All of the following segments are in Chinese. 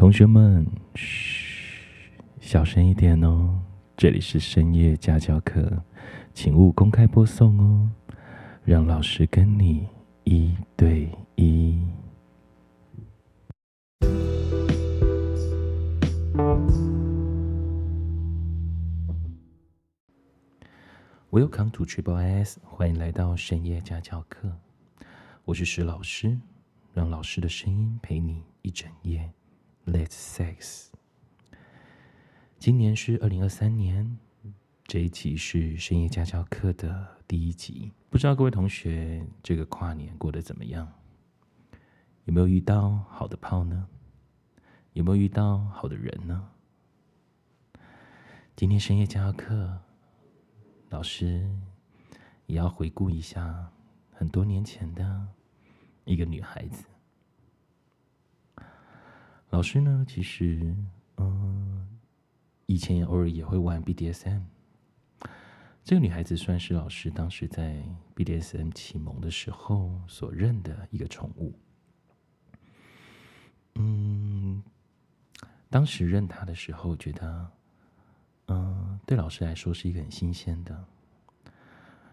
同学们，嘘，小声一点哦。这里是深夜家教课，请勿公开播送哦。让老师跟你一对一。Welcome to Triple S，欢迎来到深夜家教课。我是石老师，让老师的声音陪你一整夜。Let's sex。今年是二零二三年，这一集是深夜家教课的第一集。不知道各位同学这个跨年过得怎么样？有没有遇到好的炮呢？有没有遇到好的人呢？今天深夜家教课，老师也要回顾一下很多年前的一个女孩子。老师呢，其实，嗯，以前偶尔也会玩 BDSM。这个女孩子算是老师当时在 BDSM 启蒙的时候所认的一个宠物。嗯，当时认她的时候，觉得，嗯，对老师来说是一个很新鲜的。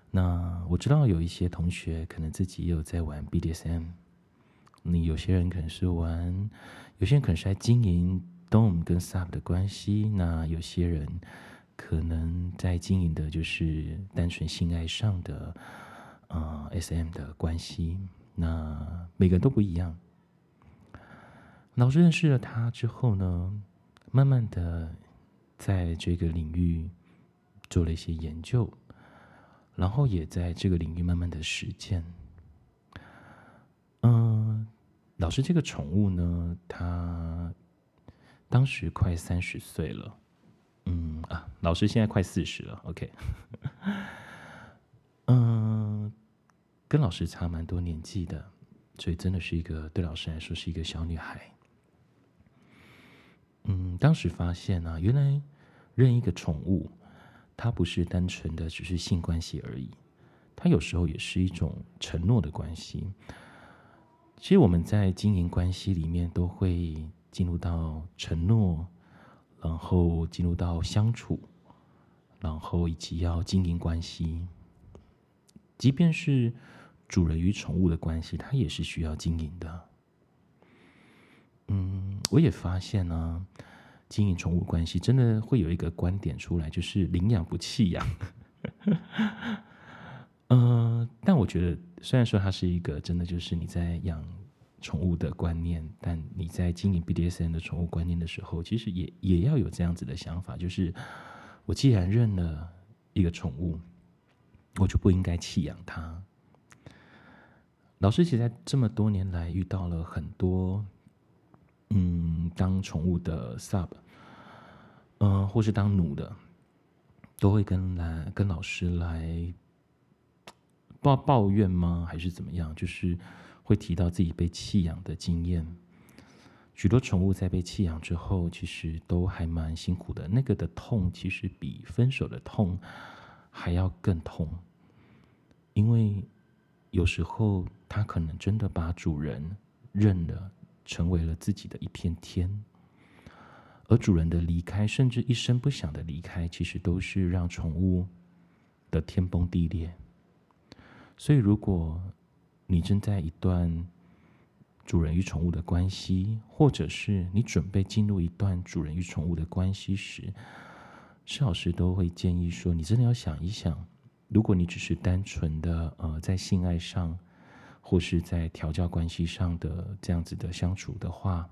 那我知道有一些同学可能自己也有在玩 BDSM。你有些人可能是玩，有些人可能是在经营 Dom 跟 Sub 的关系，那有些人可能在经营的就是单纯性爱上的，呃，SM 的关系。那每个人都不一样。老师认识了他之后呢，慢慢的在这个领域做了一些研究，然后也在这个领域慢慢的实践。老师这个宠物呢，它当时快三十岁了，嗯啊，老师现在快四十了，OK，嗯，跟老师差蛮多年纪的，所以真的是一个对老师来说是一个小女孩。嗯，当时发现呢、啊，原来认一个宠物，它不是单纯的只是性关系而已，它有时候也是一种承诺的关系。其实我们在经营关系里面都会进入到承诺，然后进入到相处，然后以及要经营关系。即便是主人与宠物的关系，它也是需要经营的。嗯，我也发现呢、经营宠物关系真的会有一个观点出来，就是领养不弃养。嗯、但我觉得，虽然说它是一个真的就是你在养宠物的观念，但你在经营 BDSM 的宠物观念的时候，其实也也要有这样子的想法，就是我既然认了一个宠物，我就不应该弃养它。老师其实在这么多年来遇到了很多，嗯，当宠物的 sub，嗯、或是当奴的，都会跟来跟老师来。不知道抱怨吗？还是怎么样？就是会提到自己被弃养的经验。许多宠物在被弃养之后，其实都还蛮辛苦的。那个的痛，其实比分手的痛还要更痛。因为有时候，它可能真的把主人认了，成为了自己的一片天。而主人的离开，甚至一声不响的离开，其实都是让宠物的天崩地裂。所以，如果你正在一段主人与宠物的关系，或者是你准备进入一段主人与宠物的关系时，施老师都会建议说，你真的要想一想，如果你只是单纯的呃在性爱上，或是在调教关系上的这样子的相处的话，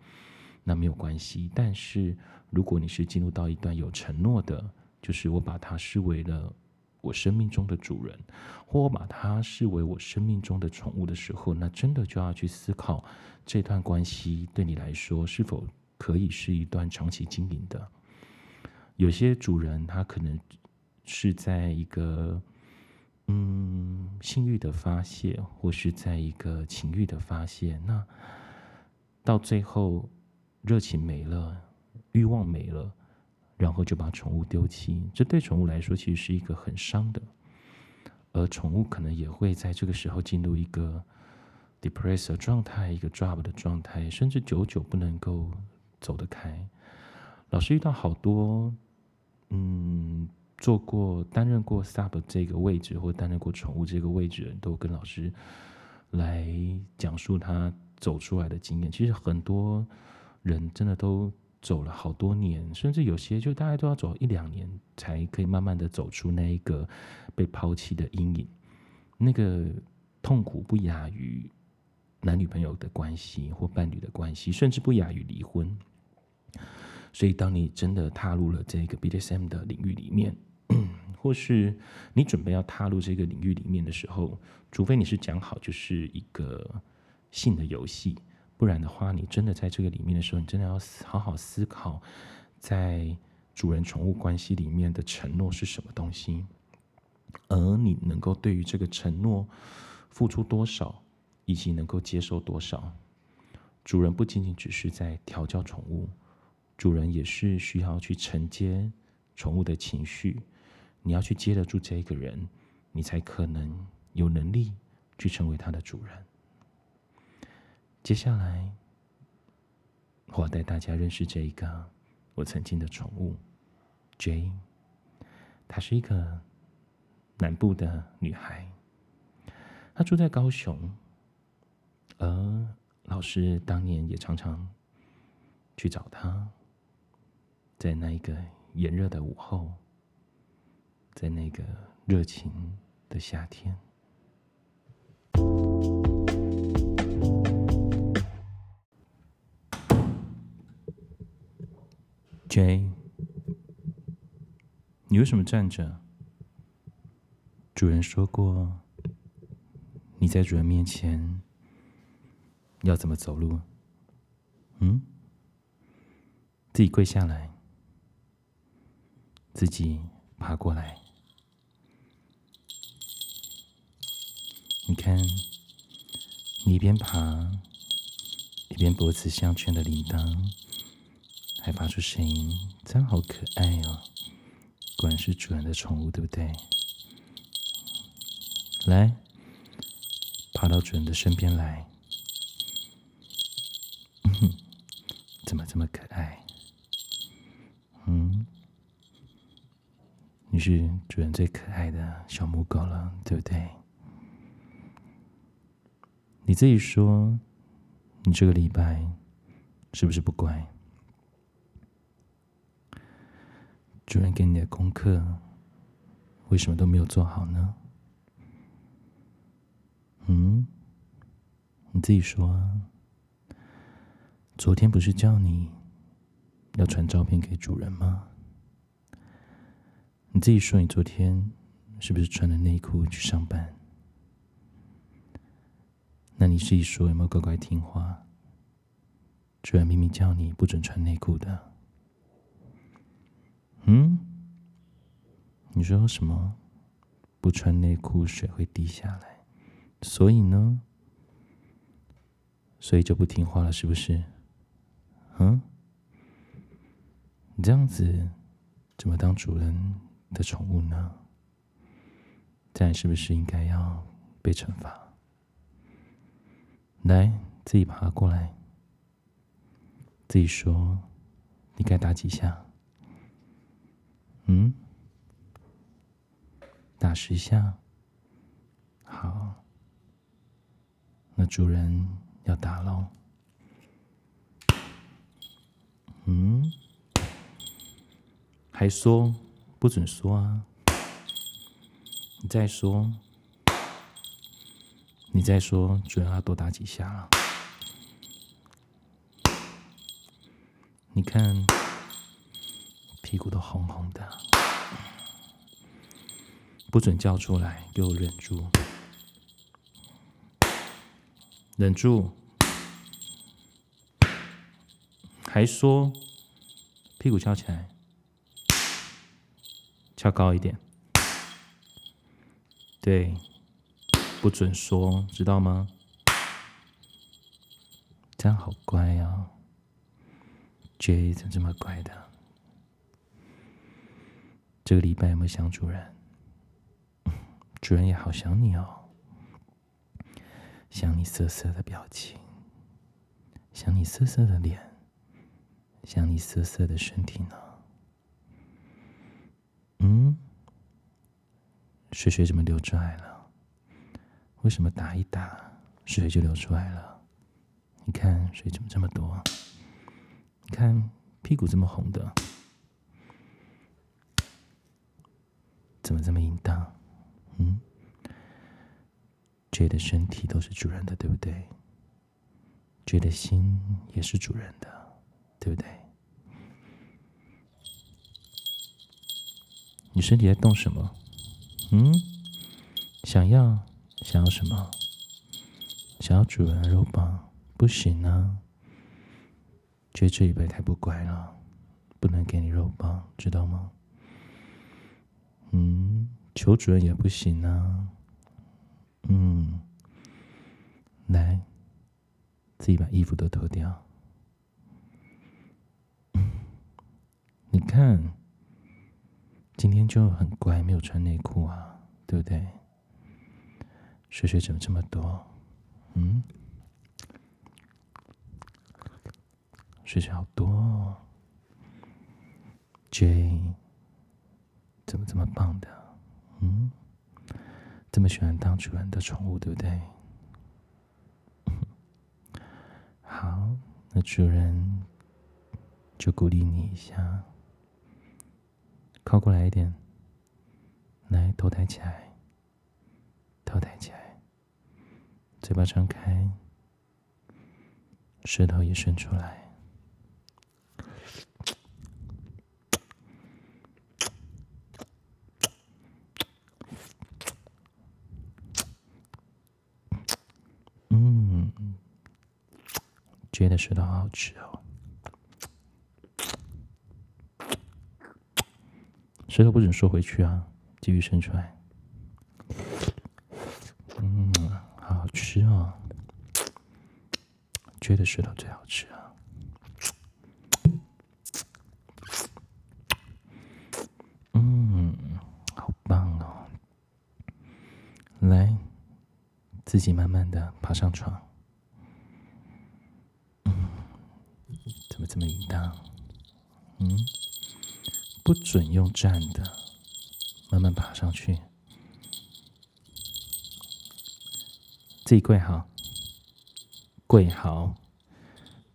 那没有关系。但是，如果你是进入到一段有承诺的，就是我把它视为了。我生命中的主人，或我把它视为我生命中的宠物的时候，那真的就要去思考这段关系对你来说是否可以是一段长期经营的。有些主人他可能是在一个嗯性欲的发泄，或是在一个情欲的发泄，那到最后热情没了，欲望没了。然后就把宠物丢弃，这对宠物来说其实是一个很伤的，而宠物可能也会在这个时候进入一个 depressed 状态，一个 drop 的状态，甚至久久不能够走得开。老师遇到好多，嗯，做过、担任过 sub 这个位置，或担任过宠物这个位置的人都跟老师来讲述他走出来的经验。其实很多人真的都走了好多年，甚至有些就大概都要走一两年，才可以慢慢的走出那一个被抛弃的阴影。那个痛苦不亚于男女朋友的关系或伴侣的关系，甚至不亚于离婚。所以，当你真的踏入了这个 BDSM 的领域里面，或是你准备要踏入这个领域里面的时候，除非你是讲好就是一个性的游戏，不然的话，你真的在这个里面的时候，你真的要好好思考，在主人宠物关系里面的承诺是什么东西。而你能够对于这个承诺付出多少，以及能够接受多少？主人不仅仅只是在调教宠物，主人也是需要去承接宠物的情绪。你要去接得住这个人，你才可能有能力去成为他的主人。接下来，我要带大家认识这一个我曾经的宠物 J。她是一个。南部的女孩，她住在高雄，而老师当年也常常去找她，在那一个炎热的午后，在那个热情的夏天。J，你为什么站着？主人说过，你在主人面前要怎么走路？嗯，自己跪下来，自己爬过来。你看，你一边爬，一边脖子项圈的铃铛还发出声音，这样好可爱哦！果然是主人的宠物，对不对？来，爬到主人的身边来。嗯，怎么这么可爱？嗯，你是主人最可爱的小母狗了，对不对？你自己说，你这个礼拜是不是不乖？主人给你的功课，为什么都没有做好呢？嗯，你自己说啊。昨天不是叫你要传照片给主人吗？你自己说，你昨天是不是穿了内裤去上班？那你自己说，有没有乖乖听话？主人明明叫你不准穿内裤的。嗯？你说什么？不穿内裤，水会滴下来。所以呢，所以就不听话了，是不是？嗯，你这样子怎么当主人的宠物呢？这样是不是应该要被惩罚？来，自己爬过来，自己说，你该打几下？嗯，打十下。好。那主人要打喽？嗯，还说不准说啊？你再说，你再说，主人要多打几下了？你看，屁股都红红的，不准叫出来，给我忍住。忍住，还说屁股翘起来，翘高一点。对，不准说，知道吗？这样好乖呀，哦，J 怎么这么乖的？这个礼拜有没有想主人？主人也好想你哦。想你色色的表情，想你色色的脸，想你涩涩的身体呢？嗯，水水怎么流出来了？为什么打一打，水就流出来了？你看水怎么这么多？你看屁股这么红的，怎么这么淫荡？嗯，J 的身体都是主人的，对不对？J 的心也是主人的，对不对？你身体在动什么？嗯，想要想要什么？想要主人的肉棒？不行啊！觉得这一辈太不乖了，不能给你肉棒，知道吗？嗯，求主人也不行啊。嗯，来，自己把衣服都脱掉。你看。今天就很乖，没有穿内裤啊，对不对？水水怎么这么多？嗯，水水好多哦。J 怎么这么棒的？嗯，这么喜欢当主人的宠物，对不对？好，那主人就鼓励你一下。靠过来一点，来，头抬起来，头抬起来，嘴巴张开，舌头也伸出来。嗯，觉得石头好好吃哦。舌头不准收回去啊，继续伸出来。嗯，好好吃哦，觉得舌头最好吃啊。嗯，好棒哦。来，自己慢慢的爬上床。怎么这么淫荡？嗯。不准用站的，慢慢爬上去。自己跪好，跪好。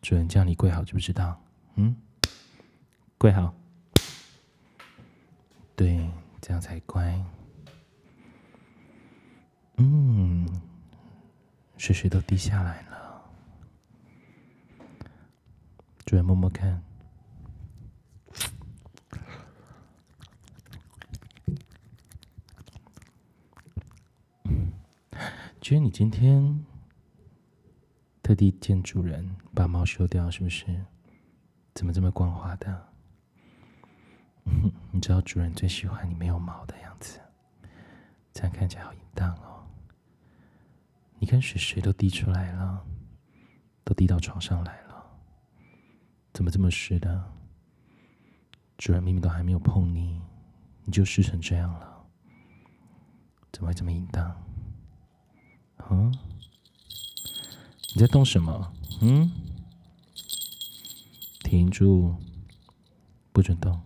主人叫你跪好，知不知道？嗯，跪好。对，这样才乖。嗯，水水都滴下来了。主人摸摸看。觉得你今天特地见主人把毛修掉，是不是？怎么这么光滑的？你知道主人最喜欢你没有毛的样子，这样看起来好淫荡哦。你看水水都滴出来了，都滴到床上来了，怎么这么湿的？主人明明都还没有碰你，你就湿成这样了，怎么会这么淫荡？啊，你在动什么？嗯，停住，不准动，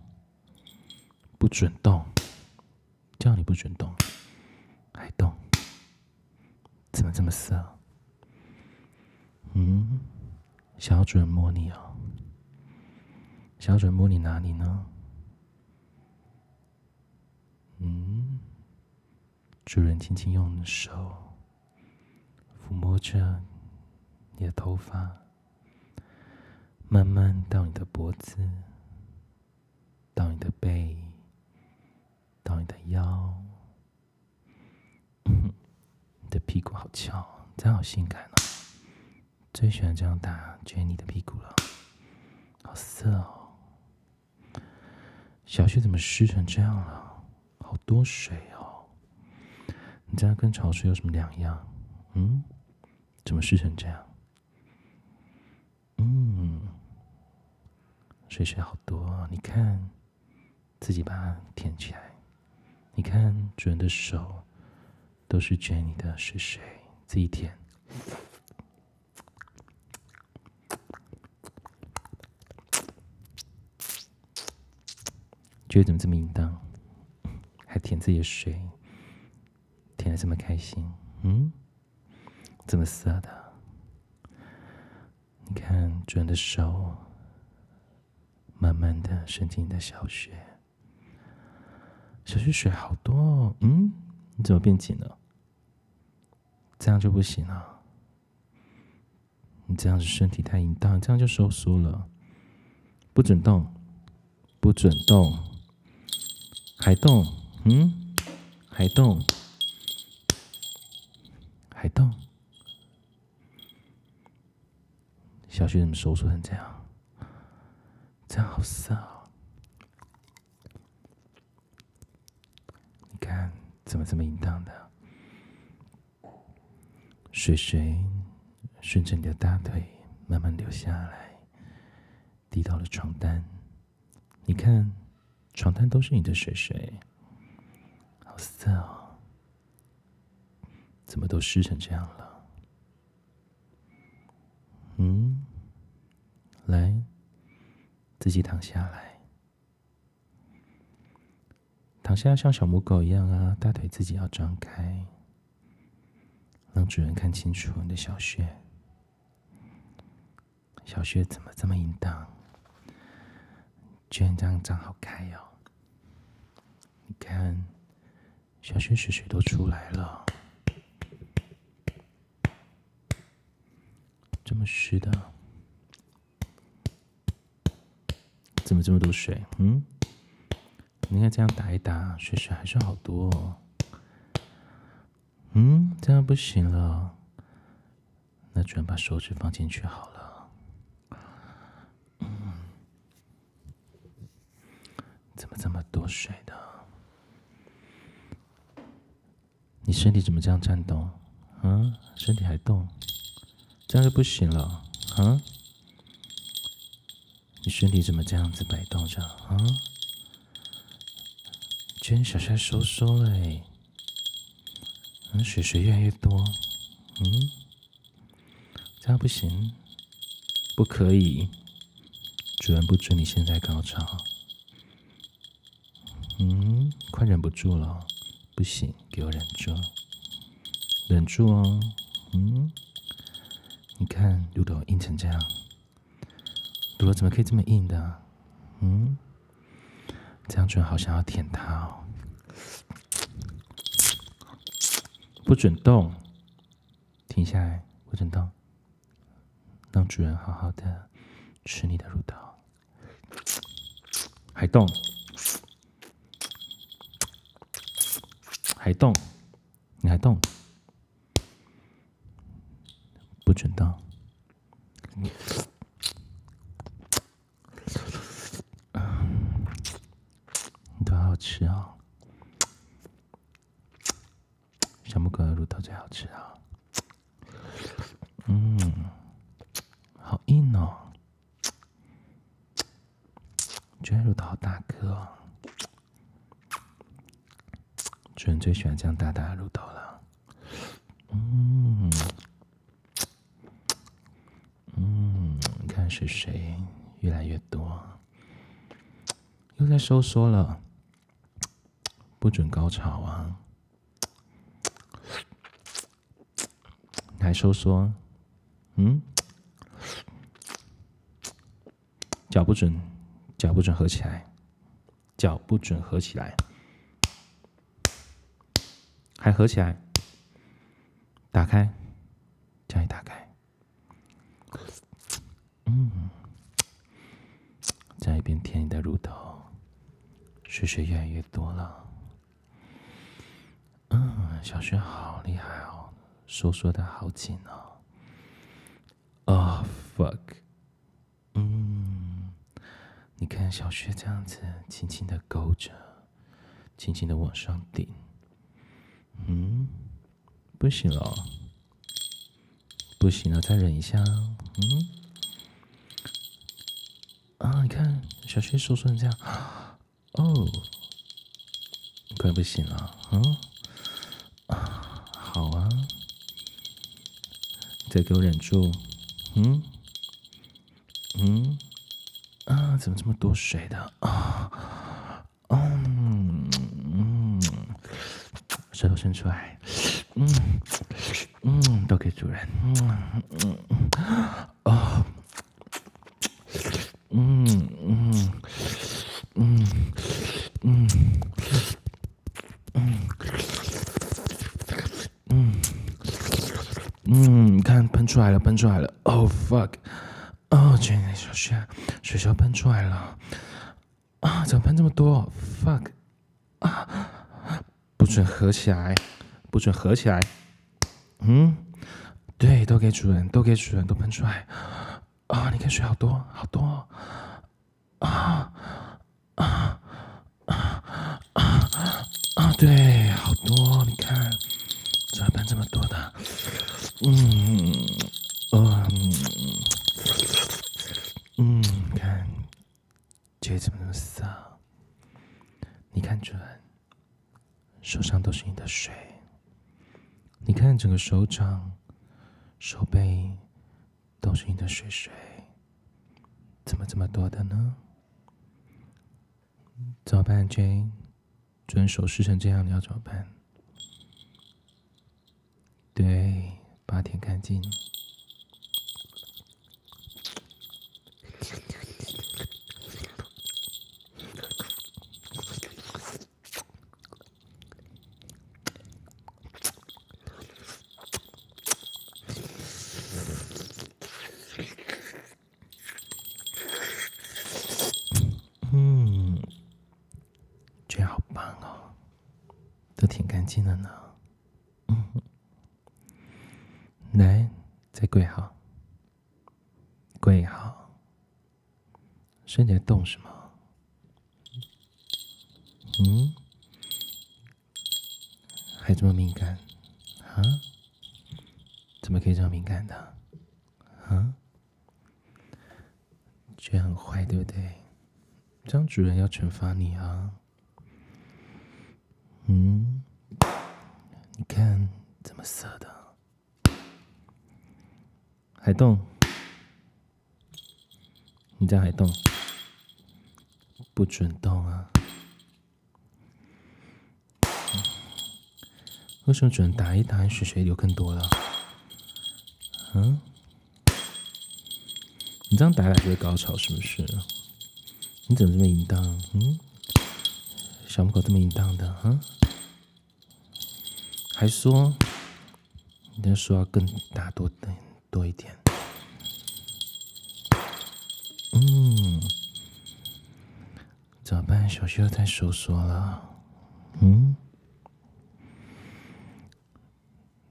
不准动，叫你不准动，还动，怎么这么色？嗯，想要主人摸你哦，想要主人摸你哪里呢？嗯，主人轻轻用手。抚摸着你的头发，慢慢到你的脖子，到你的背，到你的腰，你的屁股好翘，这样好性感哦！最喜欢这样打撅你的屁股了，好色哦！小穴怎么湿成这样了？好多水哦！你这样跟潮水有什么两样？嗯？怎么湿成这样？嗯，水水好多，你看，自己把它舔起来。你看，主人的手都是卷你的水水，自己舔。觉得怎么这么淫荡？还舔自己的水，舔得这么开心？嗯，怎么色的？你看，主人的手慢慢的伸进你的小穴，小穴水好多哦。嗯，你怎么变紧了？这样就不行了。你这样子身体太淫荡，这样就收缩了，不准动，不准动，还动，嗯，还动，还动，小雪怎么收缩成这样？这样好色哦！你看，怎么这么淫荡的？水水。顺着你的大腿慢慢流下来，滴到了床单。你看，床单都是你的水水，好色哦！怎么都湿成这样了？嗯，来，自己躺下来，躺下像小母狗一样啊，大腿自己要张开，让主人看清楚你的小穴。小穴怎么这么淫荡？居然这样长好开哦！你看，小穴水水都出来了，这么湿的，怎么这么多水？嗯，你看这样打一打，水水还是好多哦。嗯，这样不行了，那主人把手指放进去好了。怎么这么多水的，你身体怎么这样颤动？啊，身体还动，这样就不行了啊！你身体怎么这样子摆动着啊？居然小帅收缩了哎！嗯，水水越来越多，嗯，这样不行，不可以，主人不准你现在高潮。嗯，快忍不住了，不行，给我忍住，忍住哦。嗯，你看乳头硬成这样，乳头怎么可以这么硬的？嗯，这样主人好想要舔它哦。不准动，停下来，不准动，让主人好好的吃你的乳头，还动。还动，你还动，不准动。你都好吃哦，小母狗的乳头最好吃啊好硬哦，觉得乳头好大颗哦。主人最喜欢这样大大的乳头了，嗯，嗯，看是谁越来越多，又在收缩了，不准高潮啊！还收缩，嗯，脚不准，脚不准合起来，脚不准合起来。还合起来，打开，这样一打开，嗯，在一边舔你的乳头，水水越来越多了，嗯，小穴好厉害哦，收缩的好紧哦，哦、oh, fuck，嗯，你看小穴这样子轻轻的勾着，轻轻的往上顶。嗯，不行了，不行了，再忍一下。嗯，啊，你看小穴收缩成这样，哦，快不行了。嗯，啊，好啊，再给我忍住。嗯，嗯，啊，怎么这么多水的？啊，舌头伸出来，嗯嗯，都给主人，嗯嗯哦，嗯嗯嗯。嗯嗯。嗯嗯，看喷出来了，喷出来了，Oh fuck，哦，亲爱的小雪，雪球喷出来了，啊，怎么喷这么多。准合起来，不准合起来。嗯，对，都给主人，都给主人，都喷出来。啊，你看水好多，好多。啊啊啊啊！对，好多，你看，怎么喷这么多的？嗯嗯嗯，看，这怎么那么脏？你看主人。手上都是你的水，你看整个手掌、手背都是你的水水，怎么这么多的呢？怎么办，Jay？主人手湿成这样，你要怎么办？对，把舔干净。了呢，嗯，来，再跪好，跪好，身体在动什么？嗯，还这么敏感啊？怎么可以这么敏感的？啊？这样很坏，对不对？这样主人要惩罚你啊？嗯。你看，怎么色的？还动？你这样还动？不准动啊！为什么只能打一打，水水流更多了？嗯？你这样打打就会高潮是不是？你怎么这么淫荡？嗯？小母狗这么淫荡的，嗯？还说，你的手要更大多点多一点。怎么办？小穴又在收缩了。嗯，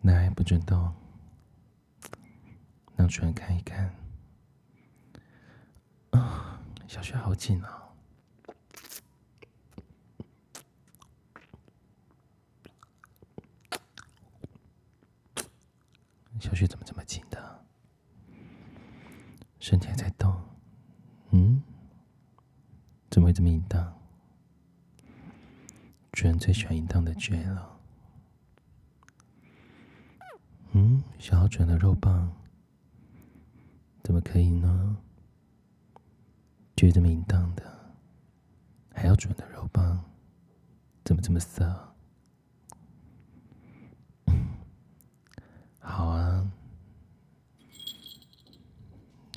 来，不准动，让主人看一看。啊，小穴好紧啊。小雪怎么这么紧的？身体还在动，嗯？怎么会这么淫荡？主人最喜欢淫荡的 J 了。嗯，想要主人的肉棒，怎么可以呢就这么淫荡的，还要主人的肉棒，怎么这么色？好啊，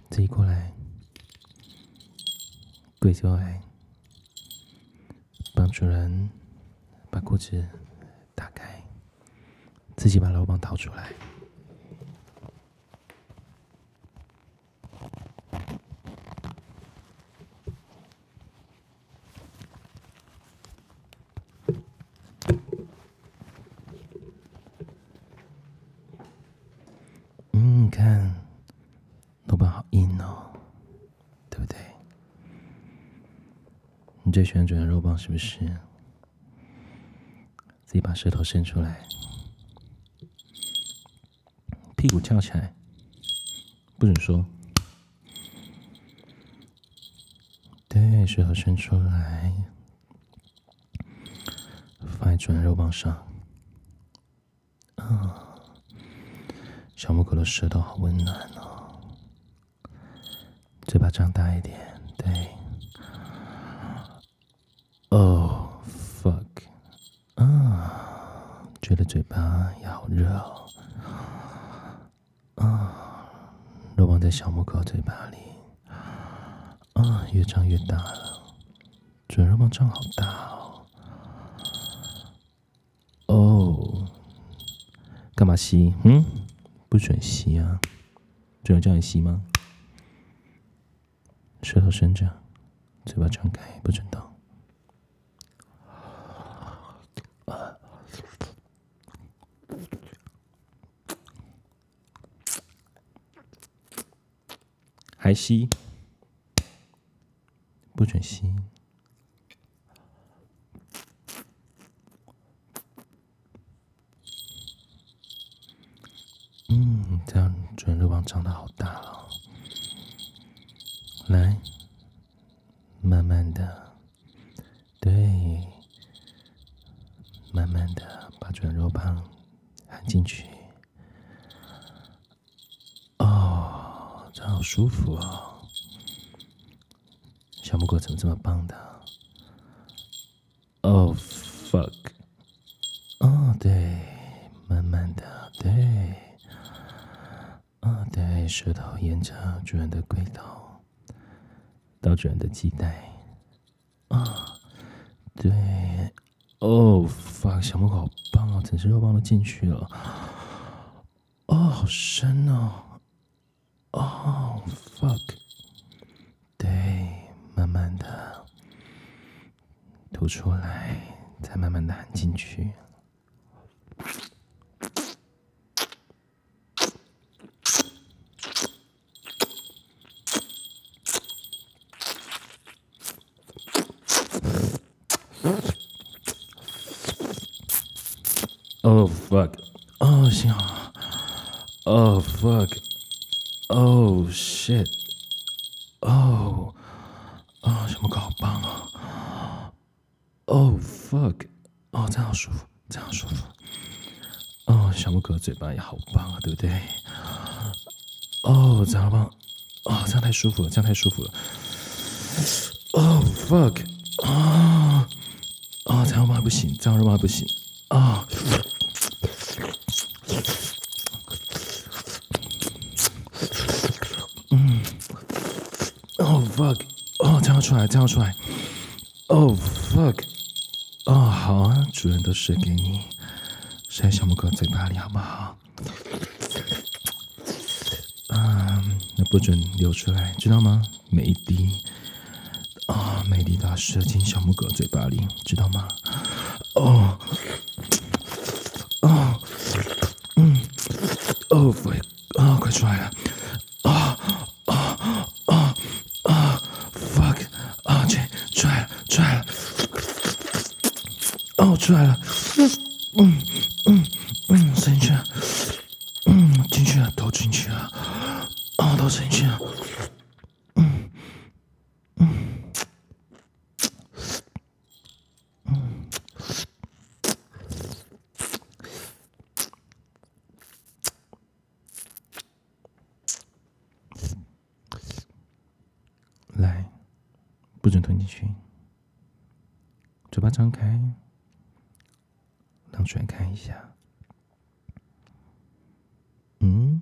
自己过来，跪下来，帮主人把裤子打开，自己把肉棒掏出来。你最喜欢主人肉棒是不是？自己把舌头伸出来，屁股翘起来，不准说。对，舌头伸出来，放在主人肉棒上。啊、小母狗的舌头好温暖哦。嘴巴张大一点，对。的嘴巴也好热哦。啊，肉棒在小母狗嘴巴里，啊，越张越大了。主人肉棒张好大哦。哦，干嘛吸？嗯，不准吸啊！主人叫你吸吗？舌头伸着，嘴巴张开，不准动。还吸？不准吸。嗯，这样主人肉棒长得好大哦。来，慢慢的，对，慢慢的把主人肉棒含进去。好舒服哦，小母狗怎么这么棒的？Oh fuck！哦，对，慢慢的，对，哦，对，舌头沿着主人的龟头到主人的脐带，啊，对，Oh fuck！小母狗好棒哦，整只肉棒都进去了，哦，好深。哦、oh，fuck！对，慢慢的吐出来，再慢慢的含进去。Oh fuck！哦，幸好。Oh fuck！Oh shit！哦，啊，小母狗好棒啊！Oh fuck！哦，这样好舒服，这样好舒服。哦，小母狗嘴巴也好棒啊，对不对？哦，这样棒！哦，这样太舒服了，这样太舒服了。Oh fuck！啊，不行，这样肉棒不行啊。fuck！哦，这样出来，这样出来。Oh fuck！哦，好啊，主人都射给你，射在小母狗嘴巴里，好不好？啊，那不准流出来，知道吗？每一滴，啊，每一滴都要射进小母狗嘴巴里，知道吗？哦，哦，嗯，Oh fuck！啊，快出来了！出来了，嗯嗯嗯，伸进去了，嗯，进去了，都进去了，啊，都进去了，嗯嗯嗯，来，不准吞进去，嘴巴张开。让主人看一下，嗯，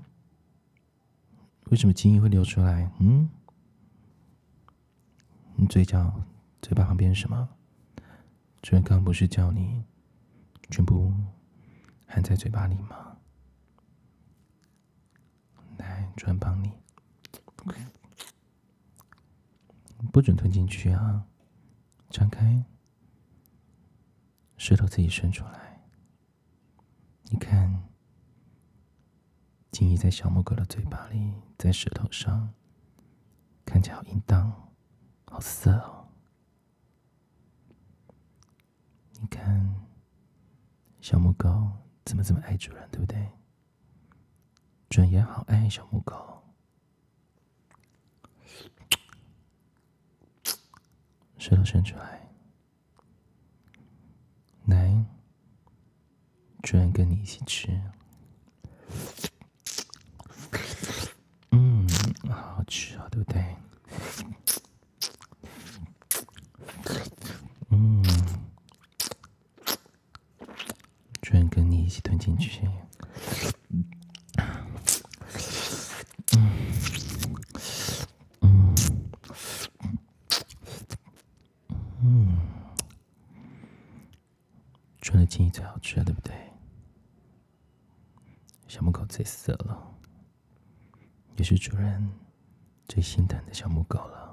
为什么精液会流出来？嗯，你嘴角、嘴巴旁边什么？主人刚刚不是叫你全部含在嘴巴里吗？来，主人帮你，不准吞进去啊！张开，舌头自己伸出来。你看，精液在小母狗的嘴巴里，在舌头上，看起来好淫荡，好色哦。你看，小母狗怎么这么爱主人，对不对？主人也好爱小母狗，舌头伸出，来。居然跟你一起吃，嗯，好吃啊，对不对？嗯，居然跟你一起吞进去。纯的建议最好吃了，对不对？最色了，也是主人最心疼的小母狗了。